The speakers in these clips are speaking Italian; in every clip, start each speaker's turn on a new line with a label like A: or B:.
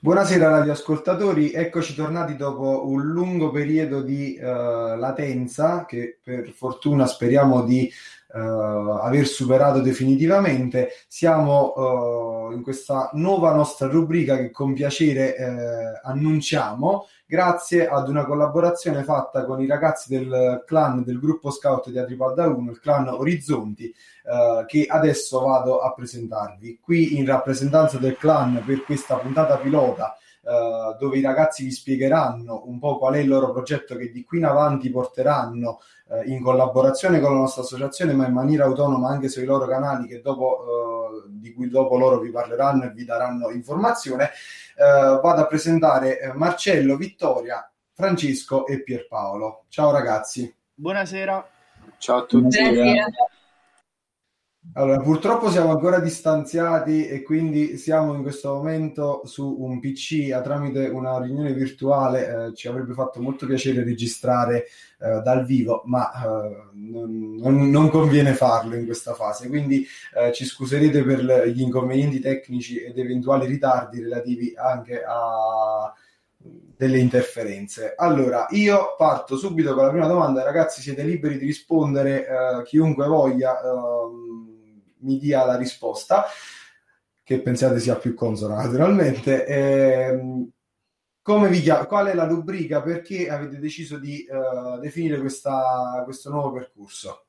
A: Buonasera radioascoltatori, eccoci tornati dopo un lungo periodo di uh, latenza che per fortuna speriamo di uh, aver superato definitivamente. Siamo uh, in questa nuova nostra rubrica che con piacere annunciamo grazie ad una collaborazione fatta con i ragazzi del clan del gruppo scout di Atripalda 1, il clan Orizzonti, eh, che adesso vado a presentarvi. Qui in rappresentanza del clan per questa puntata pilota Uh, dove i ragazzi vi spiegheranno un po' qual è il loro progetto che di qui in avanti porteranno uh, in collaborazione con la nostra associazione, ma in maniera autonoma anche sui loro canali dopo, uh, di cui dopo loro vi parleranno e vi daranno informazione. vado a presentare Marcello, Vittoria, Francesco e Pierpaolo. Ciao ragazzi.
B: Buonasera.
C: Ciao a tutti. Buonasera.
A: Allora, purtroppo siamo ancora distanziati e quindi siamo in questo momento su un PC a, tramite una riunione virtuale. Eh, ci avrebbe fatto molto piacere registrare eh, dal vivo, ma eh, non, non, conviene farlo in questa fase. Quindi eh, ci scuserete per gli inconvenienti tecnici ed eventuali ritardi relativi anche a delle interferenze. Allora, io parto subito con la prima domanda. Ragazzi, siete liberi di rispondere eh, chiunque voglia. Ehm, mi dia la risposta, che pensiate sia più consona naturalmente. Eh, come vi chiam- qual è la rubrica? Perché avete deciso di uh, definire questa, questo nuovo percorso?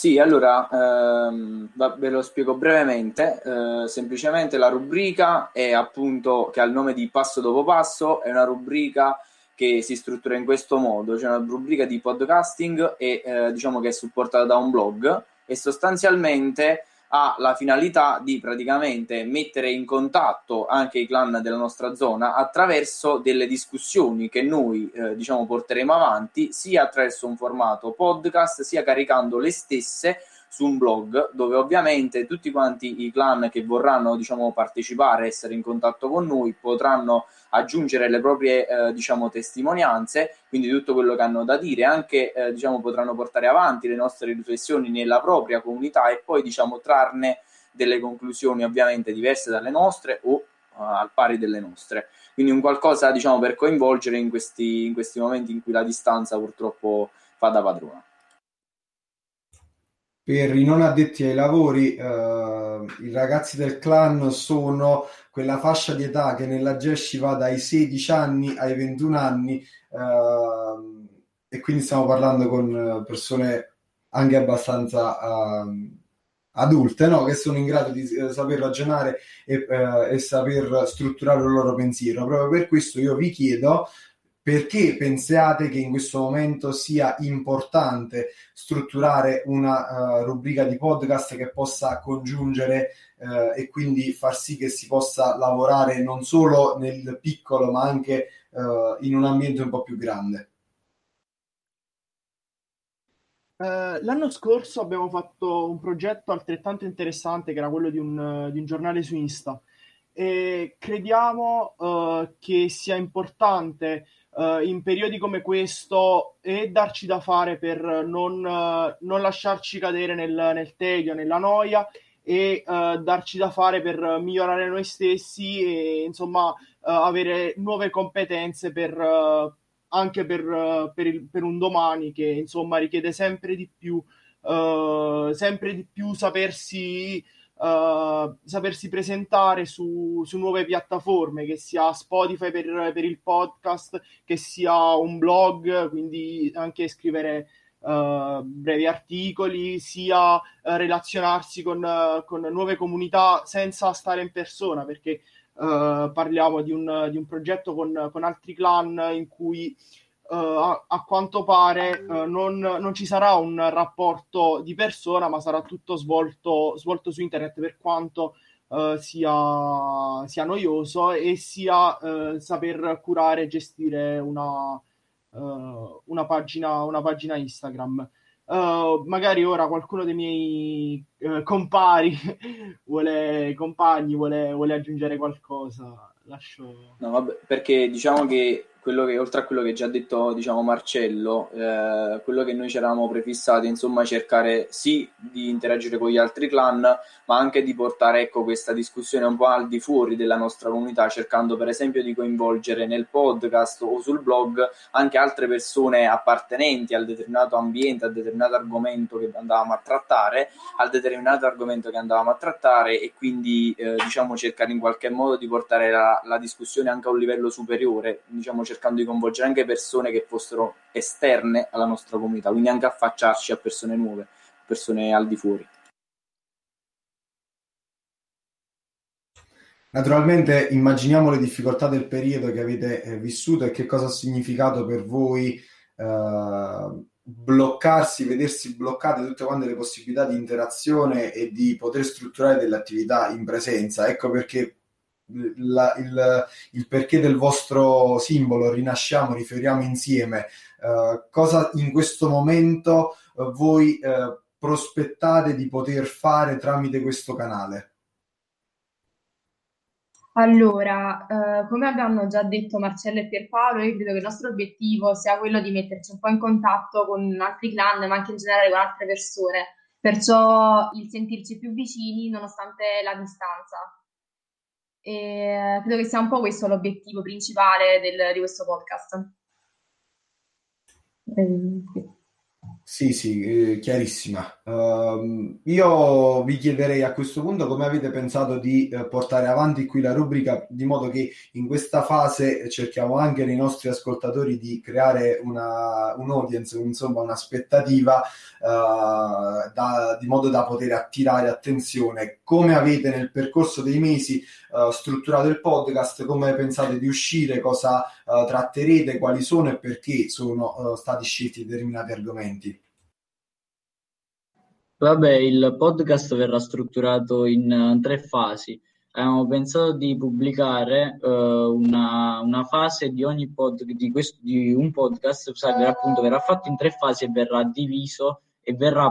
C: Sì, allora ehm, ve lo spiego brevemente. Eh, semplicemente la rubrica è appunto che ha il nome di Passo dopo Passo, è una rubrica che si struttura in questo modo, cioè una rubrica di podcasting e eh, diciamo che è supportata da un blog e sostanzialmente ha la finalità di praticamente mettere in contatto anche i clan della nostra zona attraverso delle discussioni che noi eh, diciamo porteremo avanti sia attraverso un formato podcast sia caricando le stesse su un blog dove ovviamente tutti quanti i clan che vorranno diciamo, partecipare, essere in contatto con noi, potranno aggiungere le proprie eh, diciamo, testimonianze, quindi tutto quello che hanno da dire, anche eh, diciamo, potranno portare avanti le nostre riflessioni nella propria comunità e poi diciamo, trarne delle conclusioni ovviamente diverse dalle nostre o uh, al pari delle nostre. Quindi un qualcosa diciamo, per coinvolgere in questi, in questi momenti in cui la distanza purtroppo fa da padrona
A: per i non addetti ai lavori, eh, i ragazzi del clan sono quella fascia di età che nella GESCI va dai 16 anni ai 21 anni eh, e quindi stiamo parlando con persone anche abbastanza eh, adulte, no? che sono in grado di eh, saper ragionare e, eh, e saper strutturare il loro pensiero. Proprio per questo io vi chiedo perché pensate che in questo momento sia importante strutturare una uh, rubrica di podcast che possa congiungere uh, e quindi far sì che si possa lavorare non solo nel piccolo ma anche uh, in un ambiente un po' più grande?
B: l'anno scorso abbiamo fatto un progetto altrettanto interessante che era quello di un, di un giornale su Insta e crediamo che sia importante uh, in periodi come questo e darci da fare per non, uh, non lasciarci cadere nel, nel, tedio, nella noia e uh, darci da fare per migliorare noi stessi e insomma avere nuove competenze per, anche per, per, il, per, un domani che insomma richiede sempre di più, sempre di più sapersi uh, sapersi presentare su, su, nuove piattaforme, che sia Spotify per, per, il podcast, che sia un blog, quindi anche scrivere uh, brevi articoli, sia uh, relazionarsi con, con, nuove comunità senza stare in persona, perché parliamo di un, di un progetto con, con altri clan in cui uh, a, a, quanto pare uh, non, non, ci sarà un rapporto di persona, ma sarà tutto svolto, svolto su internet per quanto uh, sia, sia, noioso e sia saper curare e gestire una, una, pagina, una pagina Instagram. Uh, magari ora qualcuno dei miei uh, compari vuole, compagni vuole, vuole aggiungere qualcosa lascio...
C: No, vabbè, perché diciamo che che, oltre a quello che già detto diciamo, Marcello, eh, quello che noi ci eravamo prefissati, insomma, cercare sì di interagire con gli altri clan, ma anche di portare ecco, questa discussione un po' al di fuori della nostra comunità, cercando per esempio di coinvolgere nel podcast o sul blog anche altre persone appartenenti al determinato ambiente, al determinato argomento che andavamo a trattare, al determinato argomento che andavamo a trattare e quindi eh, diciamo cercare in qualche modo di portare la, la discussione anche a un livello superiore, diciamo cercando di coinvolgere anche persone che fossero esterne alla nostra comunità, quindi anche affacciarci a persone nuove, persone al di fuori.
A: Naturalmente immaginiamo le difficoltà del periodo che avete eh, vissuto e che cosa ha significato per voi eh, bloccarsi, vedersi bloccate tutte quante le possibilità di interazione e di poter strutturare delle attività in presenza. Ecco perché la, il, il, perché del vostro simbolo, rinasciamo, riferiamo insieme, uh, cosa in questo momento uh, voi uh, prospettate di poter fare tramite questo canale?
D: Allora, eh, come abbiamo già detto Marcello e Pierpaolo, io credo che il nostro obiettivo sia quello di metterci un po' in contatto con altri clan, ma anche in generale con altre persone, perciò il sentirci più vicini nonostante la distanza. E credo che sia un po' questo l'obiettivo principale del, di questo podcast.
A: Sì, sì, eh, chiarissima. Uh, io vi chiederei a questo punto come avete pensato di eh, portare avanti qui la rubrica, di modo che in questa fase cerchiamo anche nei nostri ascoltatori di creare una, un audience, insomma un'aspettativa, uh, da, di modo da poter attirare attenzione. Come avete nel percorso dei mesi uh, strutturato il podcast, come pensate di uscire, cosa uh, tratterete, quali sono e perché sono uh, stati scelti determinati argomenti.
E: Vabbè, il podcast verrà strutturato in tre fasi. Abbiamo pensato di pubblicare una, una, fase di ogni pod, di, questo, di un podcast, sai, appunto verrà fatto in tre fasi e verrà diviso e verrà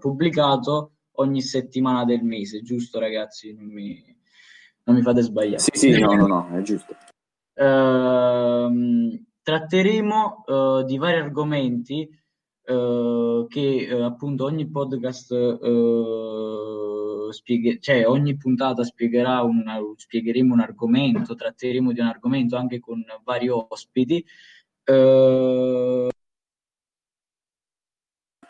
E: pubblicato ogni settimana del mese, giusto ragazzi? Non mi, non mi fate sbagliare.
C: Sì, sì, no, no, no, è giusto.
E: Uh, tratteremo uh, di vari argomenti uh, che eh, appunto ogni podcast spieghe, cioè ogni puntata spiegherà una, spiegheremo un argomento, tratteremo di un argomento anche con vari ospiti.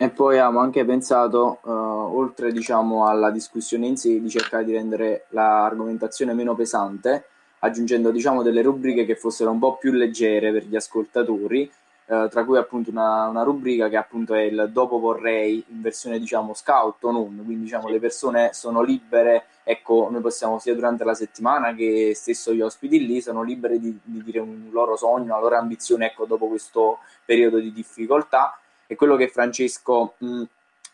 C: E poi abbiamo anche pensato, uh, oltre diciamo, alla discussione in sé, di cercare di rendere l'argomentazione meno pesante, aggiungendo diciamo, delle rubriche che fossero un po' più leggere per gli ascoltatori, uh, tra cui appunto una, una, rubrica che appunto è il dopo vorrei in versione diciamo scout o non, quindi diciamo le persone sono libere, ecco noi possiamo sia durante la settimana che stesso gli ospiti lì sono liberi di, di dire un loro sogno, una loro ambizione ecco dopo questo periodo di difficoltà e quello che Francesco mh,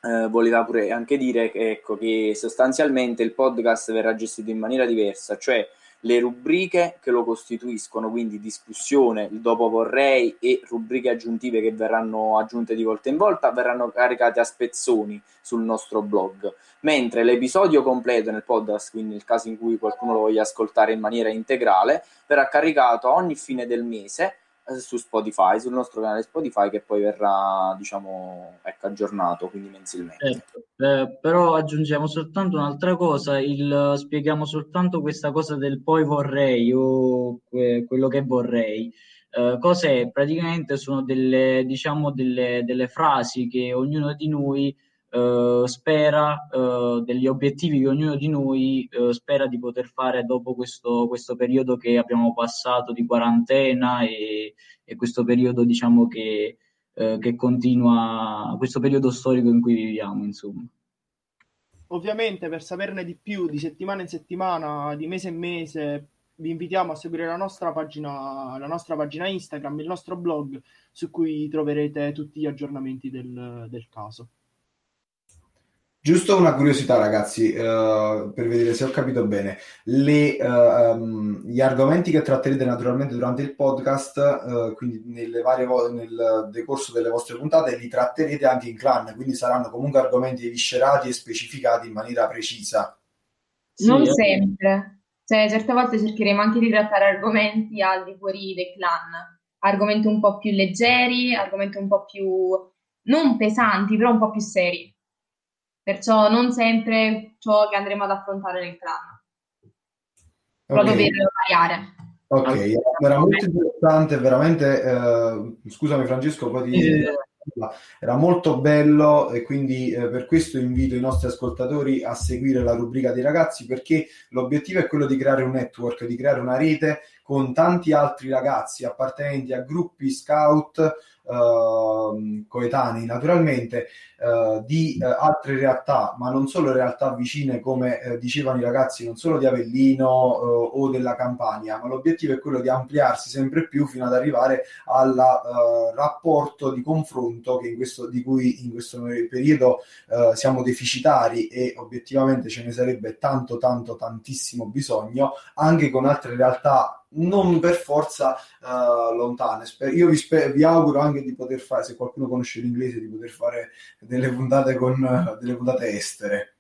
C: eh, voleva pure anche dire che, ecco, che sostanzialmente il podcast verrà gestito in maniera diversa, cioè le rubriche che lo costituiscono, quindi discussione, il dopo vorrei e rubriche aggiuntive che verranno aggiunte di volta in volta, verranno caricate a spezzoni sul nostro blog, mentre l'episodio completo nel podcast, quindi nel caso in cui qualcuno lo voglia ascoltare in maniera integrale, verrà caricato ogni fine del mese su Spotify, sul nostro canale Spotify che poi verrà diciamo ecco, aggiornato quindi mensilmente.
E: Certo. Eh, però aggiungiamo soltanto un'altra cosa, il, spieghiamo soltanto questa cosa del poi vorrei o que, quello che vorrei. Eh, cos'è? Praticamente sono delle, diciamo, delle, delle frasi che ognuno di noi spera uh, degli obiettivi che ognuno di noi uh, spera di poter fare dopo questo, questo, periodo che abbiamo passato di quarantena e, e questo periodo diciamo che, che, continua, questo periodo storico in cui viviamo insomma.
B: Ovviamente per saperne di più di settimana in settimana, di mese in mese, vi invitiamo a seguire la nostra pagina, la nostra pagina Instagram, il nostro blog su cui troverete tutti gli aggiornamenti del, del caso.
A: Giusto una curiosità, ragazzi, uh, per vedere se ho capito bene. Le, uh, um, gli argomenti che tratterete naturalmente durante il podcast, uh, quindi nelle varie vo- nel decorso delle vostre puntate, li tratterete anche in clan, quindi saranno comunque argomenti viscerati e specificati in maniera precisa.
D: Sì, non sempre. Cioè, certe volte cercheremo anche di trattare argomenti al di fuori del clan, argomenti un po' più leggeri, argomenti un po' più non pesanti, però un po' più seri. Perciò non sempre ciò che andremo ad affrontare nel clan. Proprio okay. per variare.
A: Ok, era molto interessante, veramente. Eh, scusami, Francesco, poi ti. Eh, era molto bello e quindi eh, per questo invito i nostri ascoltatori a seguire la rubrica dei ragazzi perché l'obiettivo è quello di creare un network, di creare una rete con tanti altri ragazzi appartenenti a gruppi scout uh, coetanei naturalmente uh, di uh, altre realtà, ma non solo realtà vicine come eh, dicevano i ragazzi, non solo di Avellino o della Campania, ma l'obiettivo è quello di ampliarsi sempre più fino ad arrivare al rapporto di confronto questo, di cui in questo periodo siamo deficitari e obiettivamente ce ne sarebbe tanto tanto tantissimo bisogno anche con altre realtà non per forza uh, lontane. Io vi, sper- vi, auguro anche di poter fare, se qualcuno conosce l'inglese, di poter fare delle puntate con uh, delle puntate estere.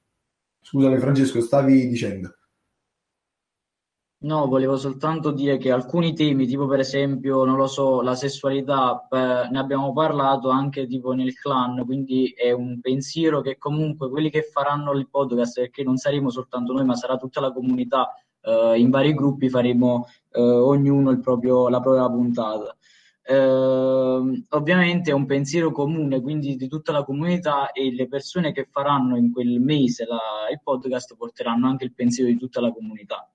A: Scusami Francesco, stavi dicendo?
E: No, volevo soltanto dire che alcuni temi, tipo per esempio, non lo so, la sessualità, eh, ne abbiamo parlato anche tipo nel clan, quindi è un pensiero che comunque quelli che faranno il podcast, perché non saremo soltanto noi, ma sarà tutta la comunità eh, in vari gruppi faremo eh, ognuno proprio, la propria puntata. Eh, ovviamente è un pensiero comune, quindi di tutta la comunità e le persone che faranno in quel mese la, il podcast porteranno anche il pensiero di tutta la comunità.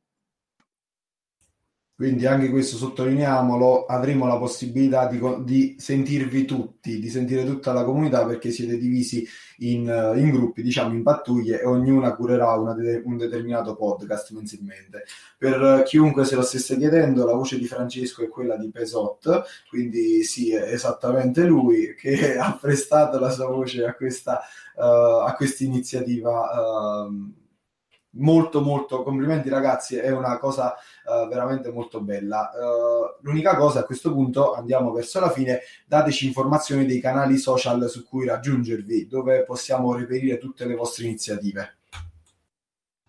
A: Quindi anche questo sottolineiamolo, avremo la possibilità di, di, sentirvi tutti, di sentire tutta la comunità perché siete divisi in, in gruppi, diciamo in pattuglie e ognuna curerà de- un determinato podcast mensilmente. Per chiunque se lo stesse chiedendo, la voce di Francesco è quella di Pesot, quindi sì, è esattamente lui che ha prestato la sua voce a questa, uh, iniziativa. Uh, molto molto complimenti ragazzi è una cosa uh, veramente molto bella. Uh, l'unica cosa a questo punto andiamo verso la fine dateci informazioni dei canali social su cui raggiungervi dove possiamo reperire tutte le vostre iniziative.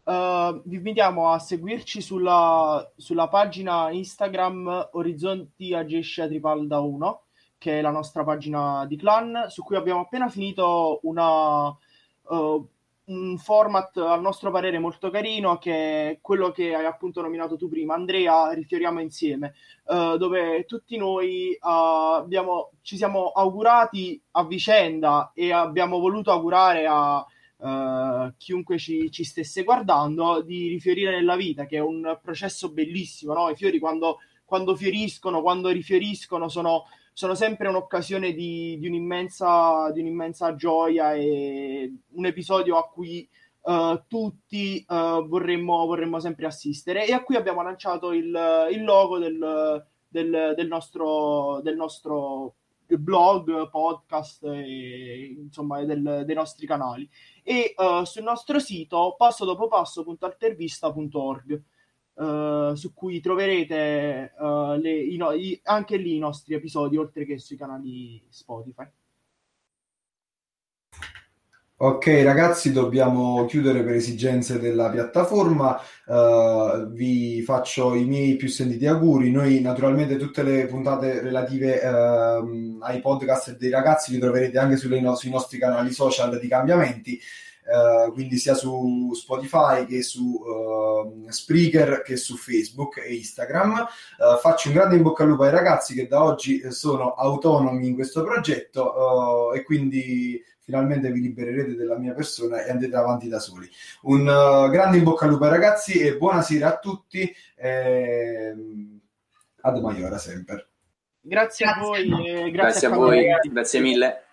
B: Uh, vi invitiamo a seguirci sulla, sulla pagina Instagram Orizzonti Agescia Tripalda 1 che è la nostra pagina di clan su cui abbiamo appena finito una un format a nostro parere molto carino che è quello che hai appunto nominato tu prima, Andrea, rifioriamo insieme, uh, dove tutti noi uh, abbiamo, ci siamo augurati a vicenda e abbiamo voluto augurare a uh, chiunque ci, ci, stesse guardando di rifiorire nella vita, che è un processo bellissimo, no? I fiori quando, quando fioriscono, quando rifioriscono sono sono sempre un'occasione di, di, un'immensa, di un'immensa gioia e un episodio a cui uh, tutti uh, vorremmo, vorremmo, sempre assistere. E a cui abbiamo lanciato il, il logo del, del, del, nostro, del nostro blog, podcast e, insomma dei nostri canali. E uh, sul nostro sito passo dopo passo.altervista.org Uh, su cui troverete uh, le, i i, anche lì i nostri episodi, oltre che sui canali Spotify.
A: Ok ragazzi, dobbiamo chiudere per esigenze della piattaforma. Uh, vi faccio i miei più sentiti auguri. Noi naturalmente tutte le puntate relative ai podcast dei ragazzi li troverete anche no- sui nostri canali social di cambiamenti. Uh, quindi sia su Spotify che su uh, Spreaker che su Facebook e Instagram. Uh, faccio un grande in bocca al lupo ai ragazzi che da oggi sono autonomi in questo progetto e quindi finalmente vi libererete della mia persona e andrete avanti da soli. Un grande in bocca al lupo ai ragazzi e buonasera a tutti. E... Ad Maiora sempre.
B: Grazie, grazie a voi.
C: Grazie, grazie a voi, grazie mille.